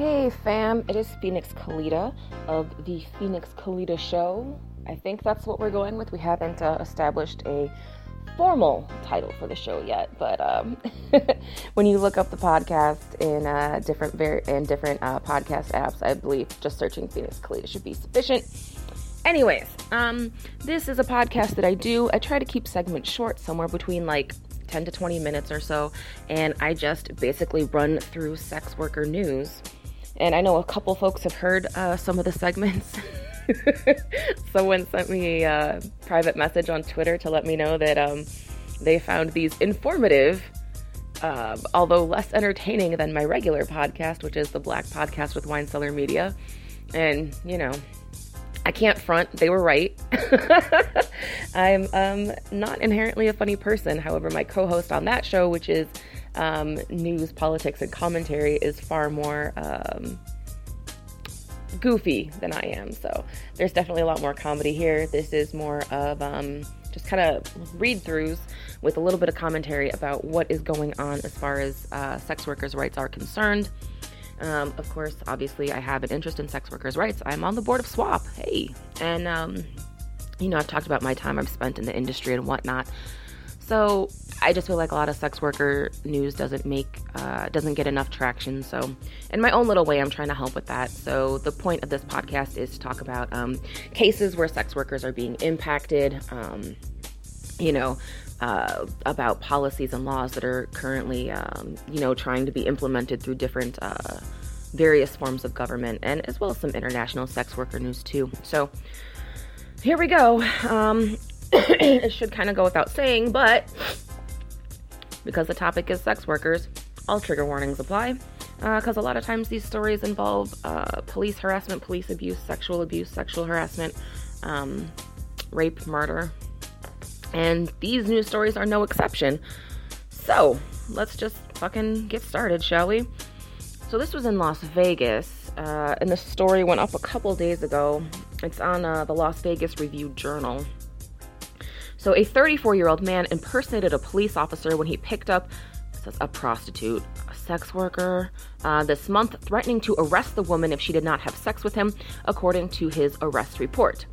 Hey fam, it is Phoenix Calida of the Phoenix Calida Show. I think that's what we're going with. We haven't uh, established a formal title for the show yet, but um, when you look up the podcast in uh, different ver- in different uh, podcast apps, I believe just searching Phoenix Calida should be sufficient. Anyways, um, this is a podcast that I do. I try to keep segments short, somewhere between like 10 to 20 minutes or so, and I just basically run through sex worker news. And I know a couple folks have heard uh, some of the segments. Someone sent me a private message on Twitter to let me know that um, they found these informative, uh, although less entertaining than my regular podcast, which is the Black Podcast with Wine Cellar Media. And, you know, I can't front, they were right. I'm um, not inherently a funny person. However, my co host on that show, which is um, news, politics, and commentary is far more um, goofy than I am. So there's definitely a lot more comedy here. This is more of um, just kind of read throughs with a little bit of commentary about what is going on as far as uh, sex workers' rights are concerned. Um, of course, obviously, I have an interest in sex workers' rights. I'm on the board of SWOP. Hey. And, um, you know, I've talked about my time I've spent in the industry and whatnot. So I just feel like a lot of sex worker news doesn't make uh, doesn't get enough traction. So in my own little way, I'm trying to help with that. So the point of this podcast is to talk about um, cases where sex workers are being impacted. Um, you know. Uh, about policies and laws that are currently, um, you know, trying to be implemented through different uh, various forms of government, and as well as some international sex worker news too. So, here we go. Um, it should kind of go without saying, but because the topic is sex workers, all trigger warnings apply. Because uh, a lot of times these stories involve uh, police harassment, police abuse, sexual abuse, sexual harassment, um, rape, murder. And these news stories are no exception. So, let's just fucking get started, shall we? So, this was in Las Vegas, uh, and the story went up a couple days ago. It's on uh, the Las Vegas Review Journal. So, a 34 year old man impersonated a police officer when he picked up a prostitute, a sex worker, uh, this month, threatening to arrest the woman if she did not have sex with him, according to his arrest report.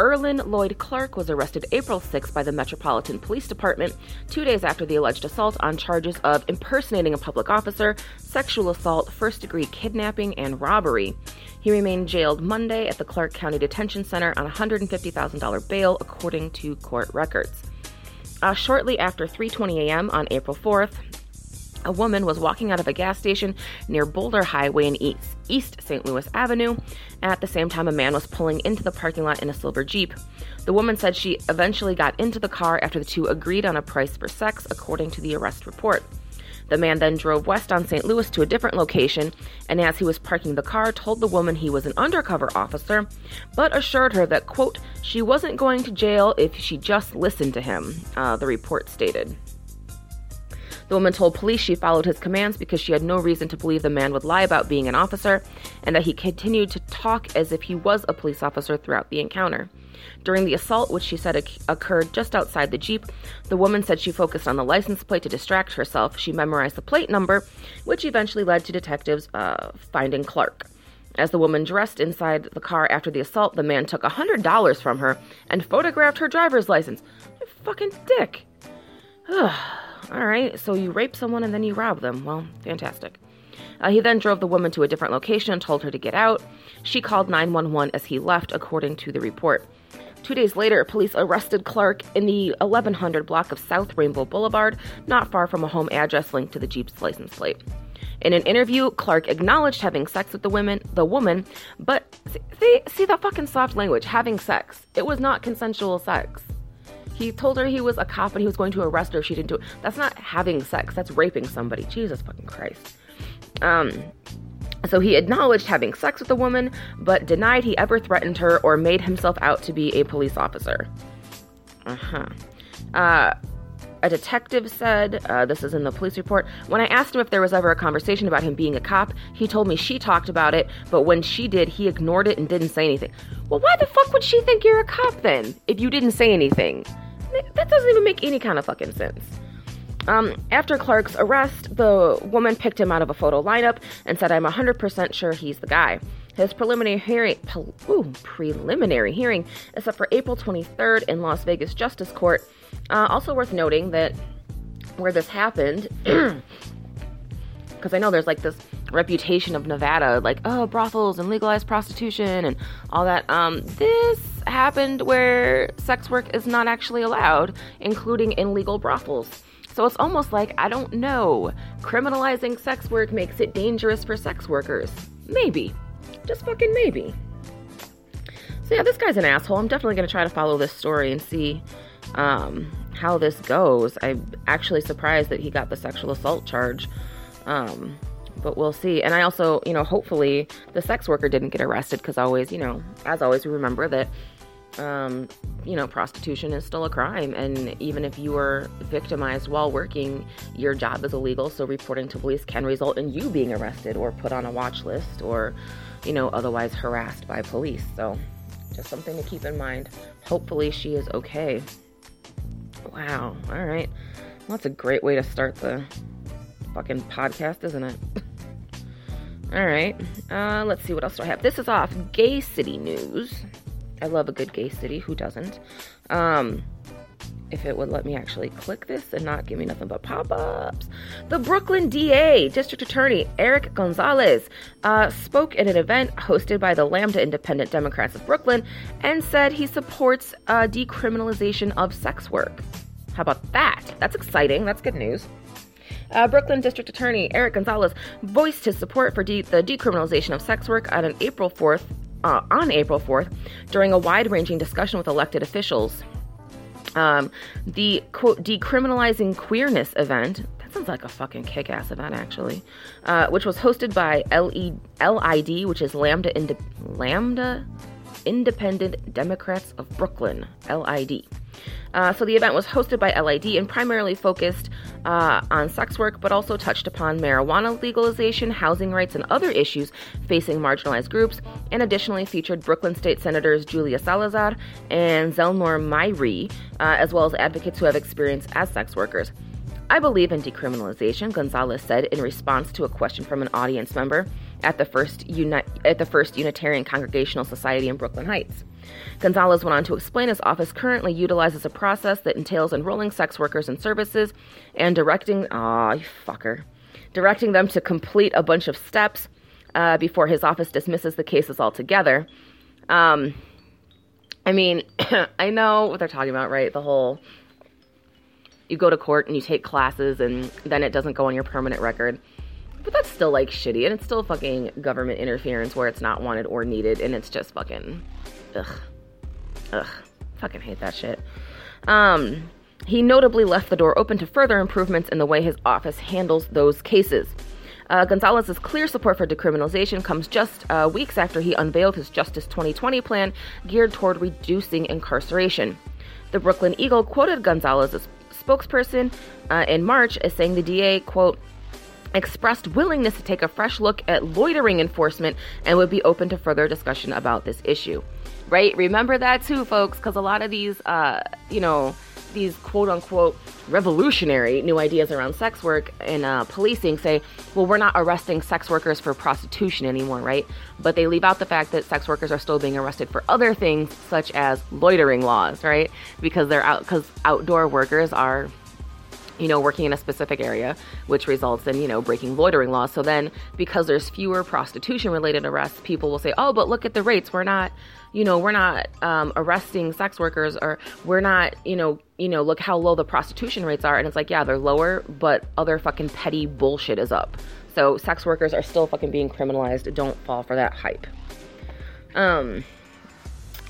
Erlin Lloyd Clark was arrested April 6 by the Metropolitan Police Department, two days after the alleged assault on charges of impersonating a public officer, sexual assault, first degree kidnapping, and robbery. He remained jailed Monday at the Clark County Detention Center on $150,000 bail, according to court records. Uh, shortly after 3:20 a.m. on April 4th, a woman was walking out of a gas station near Boulder Highway in East, East St. Louis Avenue. At the same time, a man was pulling into the parking lot in a silver Jeep. The woman said she eventually got into the car after the two agreed on a price for sex, according to the arrest report. The man then drove west on St. Louis to a different location, and as he was parking the car, told the woman he was an undercover officer, but assured her that, quote, she wasn't going to jail if she just listened to him, uh, the report stated. The woman told police she followed his commands because she had no reason to believe the man would lie about being an officer, and that he continued to talk as if he was a police officer throughout the encounter. During the assault, which she said occurred just outside the Jeep, the woman said she focused on the license plate to distract herself. She memorized the plate number, which eventually led to detectives uh, finding Clark. As the woman dressed inside the car after the assault, the man took $100 from her and photographed her driver's license. You fucking dick. All right, so you rape someone and then you rob them. Well, fantastic. Uh, he then drove the woman to a different location and told her to get out. She called 911 as he left, according to the report. Two days later, police arrested Clark in the 1100 block of South Rainbow Boulevard, not far from a home address linked to the Jeep's license plate. In an interview, Clark acknowledged having sex with the women, the woman, but see, see the fucking soft language, having sex. It was not consensual sex. He told her he was a cop and he was going to arrest her if she didn't do it. That's not having sex. That's raping somebody. Jesus fucking Christ. Um, so he acknowledged having sex with the woman, but denied he ever threatened her or made himself out to be a police officer. Uh-huh. Uh a detective said, uh, this is in the police report, when I asked him if there was ever a conversation about him being a cop, he told me she talked about it, but when she did, he ignored it and didn't say anything. Well, why the fuck would she think you're a cop then, if you didn't say anything? That doesn't even make any kind of fucking sense. Um, after Clark's arrest, the woman picked him out of a photo lineup and said, I'm 100% sure he's the guy. His preliminary hearing, ooh, preliminary hearing is set for April 23rd in Las Vegas Justice Court. Uh, also worth noting that where this happened, because I know there's like this reputation of Nevada, like oh brothels and legalized prostitution and all that. Um, this happened where sex work is not actually allowed, including in legal brothels. So it's almost like I don't know. Criminalizing sex work makes it dangerous for sex workers. Maybe. Just fucking maybe. So yeah, this guy's an asshole. I'm definitely gonna try to follow this story and see um, how this goes. I'm actually surprised that he got the sexual assault charge. Um, but we'll see. And I also, you know, hopefully the sex worker didn't get arrested because always, you know, as always, we remember that, um, you know, prostitution is still a crime. And even if you were victimized while working, your job is illegal. So reporting to police can result in you being arrested or put on a watch list or, you know, otherwise harassed by police. So just something to keep in mind. Hopefully she is okay. Wow. All right. Well, that's a great way to start the fucking podcast, isn't it? All right. Uh, let's see what else do I have. This is off Gay City News. I love a good gay city. Who doesn't? Um, if it would let me actually click this and not give me nothing but pop-ups. The Brooklyn DA, District Attorney Eric Gonzalez, uh, spoke at an event hosted by the Lambda Independent Democrats of Brooklyn and said he supports uh, decriminalization of sex work. How about that? That's exciting. That's good news. Uh, Brooklyn District Attorney Eric Gonzalez voiced his support for de- the decriminalization of sex work on an April 4th, uh, on April 4th, during a wide-ranging discussion with elected officials. Um, the quote decriminalizing queerness event. That sounds like a fucking kick-ass event, actually. Uh, which was hosted by LE, LID, which is Lambda Lambda Independent Democrats of Brooklyn, LID. Uh, so the event was hosted by LID and primarily focused uh, on sex work, but also touched upon marijuana legalization, housing rights, and other issues facing marginalized groups, and additionally featured Brooklyn State Senators Julia Salazar and Zellnor Myrie, uh, as well as advocates who have experience as sex workers. I believe in decriminalization, Gonzalez said in response to a question from an audience member at the first, Uni- at the first Unitarian Congregational Society in Brooklyn Heights. Gonzalez went on to explain his office currently utilizes a process that entails enrolling sex workers in services and directing, ah, you fucker, directing them to complete a bunch of steps uh, before his office dismisses the cases altogether. Um, I mean, I know what they're talking about, right? The whole you go to court and you take classes and then it doesn't go on your permanent record. But that's still like shitty and it's still fucking government interference where it's not wanted or needed and it's just fucking ugh. Ugh. Fucking hate that shit. Um he notably left the door open to further improvements in the way his office handles those cases. Uh, Gonzalez's clear support for decriminalization comes just uh, weeks after he unveiled his Justice 2020 plan geared toward reducing incarceration. The Brooklyn Eagle quoted Gonzalez's spokesperson uh, in March as saying the DA, quote, expressed willingness to take a fresh look at loitering enforcement and would be open to further discussion about this issue. Right? Remember that too, folks, because a lot of these, uh, you know, these quote unquote revolutionary new ideas around sex work and uh, policing say, well, we're not arresting sex workers for prostitution anymore, right? But they leave out the fact that sex workers are still being arrested for other things, such as loitering laws, right? Because they're out, because outdoor workers are you know, working in a specific area, which results in, you know, breaking loitering laws. So then, because there's fewer prostitution related arrests, people will say, oh, but look at the rates. We're not, you know, we're not um, arresting sex workers or we're not, you know, you know, look how low the prostitution rates are. And it's like, yeah, they're lower, but other fucking petty bullshit is up. So sex workers are still fucking being criminalized. Don't fall for that hype. Um,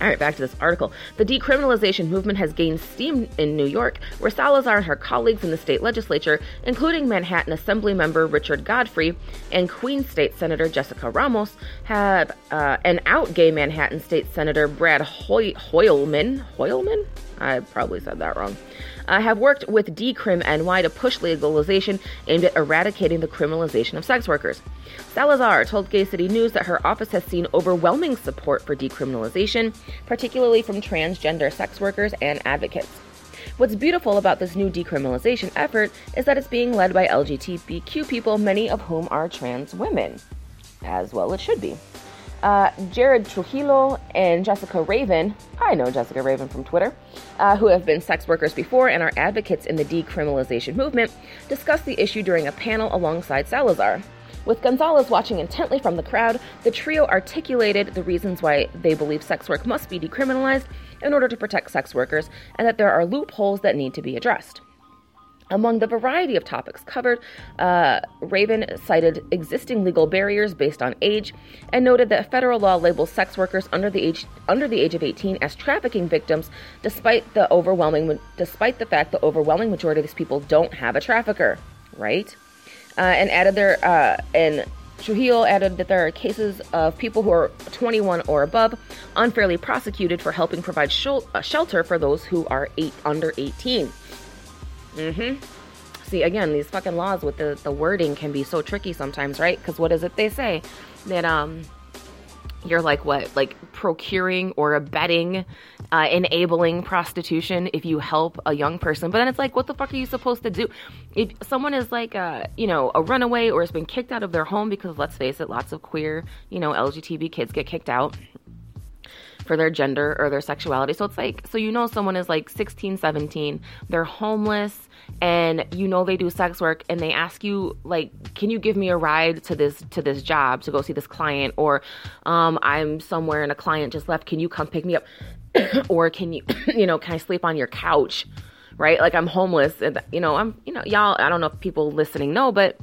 all right, back to this article. The decriminalization movement has gained steam in New York, where Salazar and her colleagues in the state legislature, including Manhattan Assembly member Richard Gottfried and Queens State Senator Jessica Ramos, have uh, and out gay Manhattan State Senator Brad Hoy- Hoylman. Hoylman? I probably said that wrong uh, have worked with Decrim NY to push legalization aimed at eradicating the criminalization of sex workers. Salazar told Gay City News that her office has seen overwhelming support for decriminalization, particularly from transgender sex workers and advocates. What's beautiful about this new decriminalization effort is that it's being led by LGBTQ people, many of whom are trans women. As well, it should be. Uh, Jared Trujillo and Jessica Raven, I know Jessica Raven from Twitter, uh, who have been sex workers before and are advocates in the decriminalization movement, discussed the issue during a panel alongside Salazar. With Gonzalez watching intently from the crowd, the trio articulated the reasons why they believe sex work must be decriminalized in order to protect sex workers and that there are loopholes that need to be addressed. Among the variety of topics covered, uh, Raven cited existing legal barriers based on age and noted that federal law labels sex workers under the age under the age of 18 as trafficking victims, despite the overwhelming despite the fact the overwhelming majority of these people don't have a trafficker, right? Uh, and added there uh, and Trujillo added that there are cases of people who are 21 or above unfairly prosecuted for helping provide shul- uh, shelter for those who are eight under 18. Mm-hmm. See, again, these fucking laws with the, the wording can be so tricky sometimes, right? Because what is it they say? That, um, you're like what? Like procuring or abetting, uh, enabling prostitution if you help a young person. But then it's like, what the fuck are you supposed to do? If someone is like, a, you know, a runaway or has been kicked out of their home because let's face it, lots of queer, you know, LGBT kids get kicked out for their gender or their sexuality. So it's like, so you know, someone is like 16, 17, they're homeless, and you know they do sex work and they ask you like can you give me a ride to this to this job to go see this client? Or um, i'm somewhere and a client just left can you come pick me up? Or can you you know can i sleep on your couch? Right? Like i'm homeless and you know i'm you know y'all i don't know if people listening know but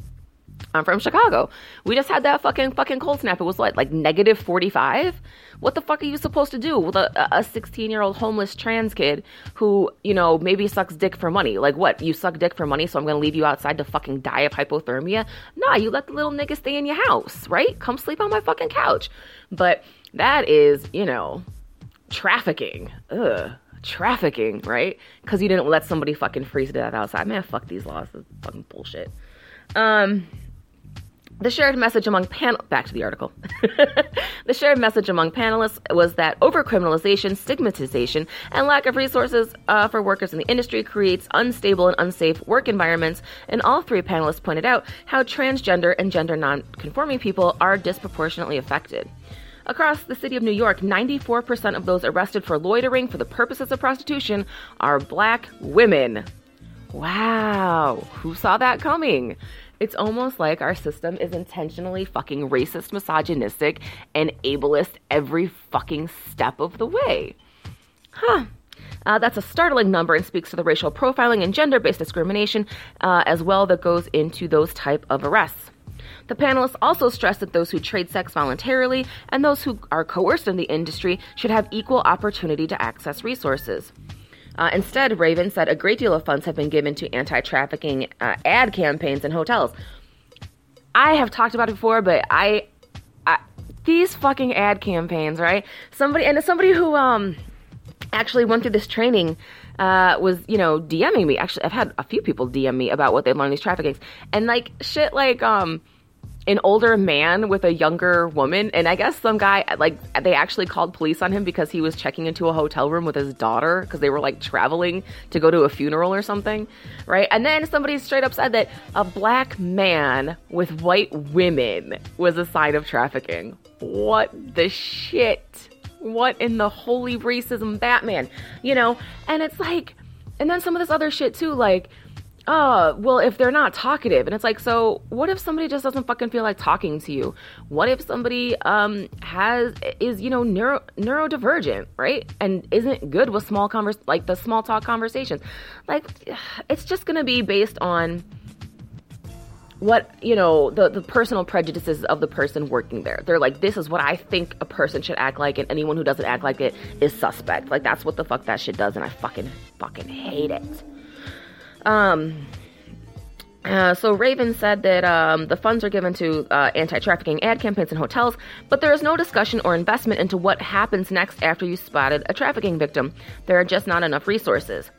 I'm from Chicago. We just had that fucking fucking cold snap. It was like like negative 45. What the fuck are you supposed to do with a, a 16 year old homeless trans kid who you know maybe sucks dick for money? Like what? You suck dick for money, so I'm gonna leave you outside to fucking die of hypothermia? Nah, you let the little nigga stay in your house, right? Come sleep on my fucking couch. But that is you know trafficking. Ugh trafficking, right? Because you didn't let somebody fucking freeze to death outside. Man, fuck these laws. This fucking bullshit. Um, the shared message among panel back to the article. the shared message among panelists was that overcriminalization, stigmatization, and lack of resources uh, for workers in the industry creates unstable and unsafe work environments. And all three panelists pointed out how transgender and gender non-conforming people are disproportionately affected. Across the city of New York, 94% of those arrested for loitering for the purposes of prostitution are black women. Wow, who saw that coming? It's almost like our system is intentionally fucking racist, misogynistic, and ableist every fucking step of the way. Huh. Uh, that's a startling number and speaks to the racial profiling and gender-based discrimination uh, as well that goes into those type of arrests. The panelists also stressed that those who trade sex voluntarily and those who are coerced in the industry should have equal opportunity to access resources. Uh, instead, Raven said a great deal of funds have been given to anti trafficking uh, ad campaigns in hotels. I have talked about it before, but I, I, these fucking ad campaigns, right? Somebody and somebody who um actually went through this training uh, was you know DMing me. Actually, I've had a few people DM me about what they learned these traffickings and like shit like um an older man with a younger woman and i guess some guy like they actually called police on him because he was checking into a hotel room with his daughter because they were like traveling to go to a funeral or something right? And then somebody straight up said that a black man with white women was a sign of trafficking. What the shit? What in the holy racism batman? You know? And it's like and then some of this other shit too like oh, well, if they're not talkative, and it's like, so what if somebody just doesn't fucking feel like talking to you? What if somebody um has is you know neuro neurodivergent, right, and isn't good with small convers like the small talk conversations? Like, it's just gonna be based on what you know the the personal prejudices of the person working there. They're like this is what i think a person should act like and anyone who doesn't act like it is suspect. Like that's what the fuck that shit does and i fucking fucking hate it um, uh, so Raven said that um, the funds are given to uh, anti-trafficking ad campaigns in hotels, but there is no discussion or investment into what happens next after you spotted a trafficking victim. There are just not enough resources.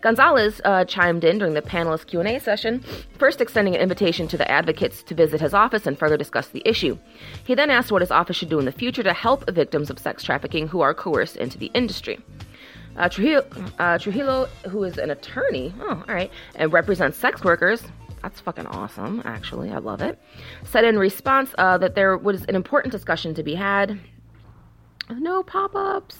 Gonzalez uh, chimed in during the panelist Q&A session, first extending an invitation to the advocates to visit his office and further discuss the issue. He then asked what his office should do in the future to help victims of sex trafficking who are coerced into the industry. Uh, Trujillo, uh, Trujillo, who is an attorney, oh, all right, and represents sex workers, that's fucking awesome, actually. I love it. Said in response uh, that there was an important discussion to be had. No pop ups.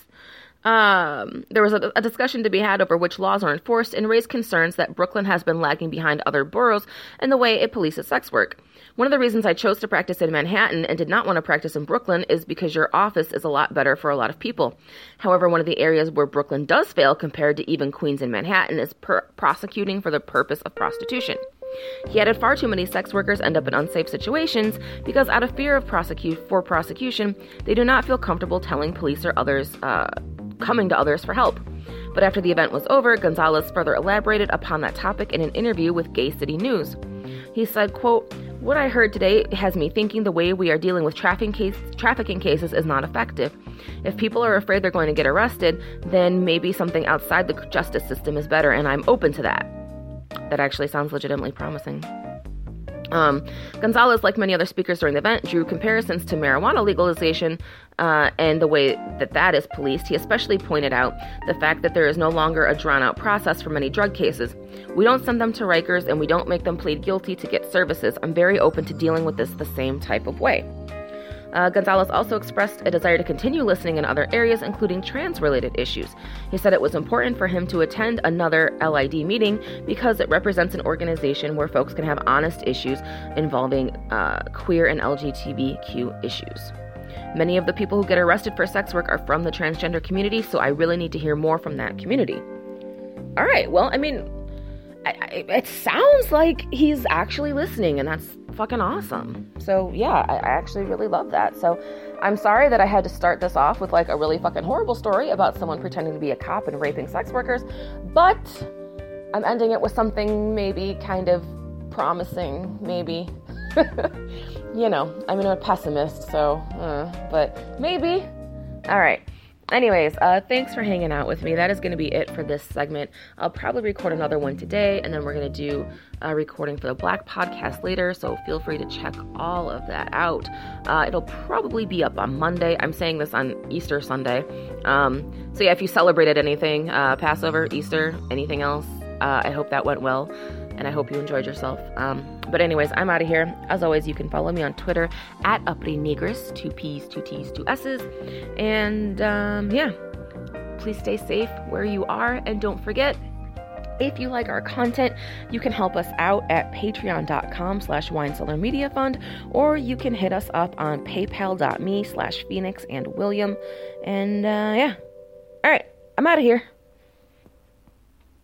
Um, there was a, a, discussion to be had over which laws are enforced and raised concerns that Brooklyn has been lagging behind other boroughs in the way it polices sex work. One of the reasons I chose to practice in Manhattan and did not want to practice in Brooklyn is because your office is a lot better for a lot of people. However, one of the areas where Brooklyn does fail compared to even Queens and Manhattan is per- prosecuting for the purpose of prostitution. He added far too many sex workers end up in unsafe situations because, out of fear of prosecute for prosecution, they do not feel comfortable telling police or others, uh, coming to others for help. But after the event was over, Gonzalez further elaborated upon that topic in an interview with Gay City News. He said, quote, what I heard today has me thinking the way we are dealing with trafficking, case, trafficking cases is not effective. If people are afraid they're going to get arrested, then maybe something outside the justice system is better, and I'm open to that. That actually sounds legitimately promising. Um, Gonzalez, like many other speakers during the event, drew comparisons to marijuana legalization uh, and the way that that is policed. He especially pointed out the fact that there is no longer a drawn out process for many drug cases. We don't send them to Rikers and we don't make them plead guilty to get services. I'm very open to dealing with this the same type of way. Uh, Gonzalez also expressed a desire to continue listening in other areas, including trans related issues. He said it was important for him to attend another LID meeting because it represents an organization where folks can have honest issues involving uh, queer and LGBTQ issues. Many of the people who get arrested for sex work are from the transgender community, so I really need to hear more from that community. All right, well, I mean, I, it sounds like he's actually listening, and that's fucking awesome. So, yeah, I, I actually really love that. So, I'm sorry that I had to start this off with like a really fucking horrible story about someone pretending to be a cop and raping sex workers, but I'm ending it with something maybe kind of promising, maybe. you know, I'm a pessimist, so, uh, but maybe. All right. Anyways, uh, thanks for hanging out with me. That is going to be it for this segment. I'll probably record another one today, and then we're going to do a recording for the Black podcast later. So feel free to check all of that out. Uh, it'll probably be up on Monday. I'm saying this on Easter Sunday. Um, so yeah, if you celebrated anything, uh, Passover, Easter, anything else, uh, I hope that went well and I hope you enjoyed yourself. Um, but anyways, I'm out of here. As always, you can follow me on Twitter at Uppity Negress, two P's, two T's, two S's. And um, yeah, please stay safe where you are, and don't forget. If you like our content, you can help us out at patreon.com slash Media Fund, or you can hit us up on paypal.me slash Phoenix and William. And uh, yeah. All right, I'm out of here.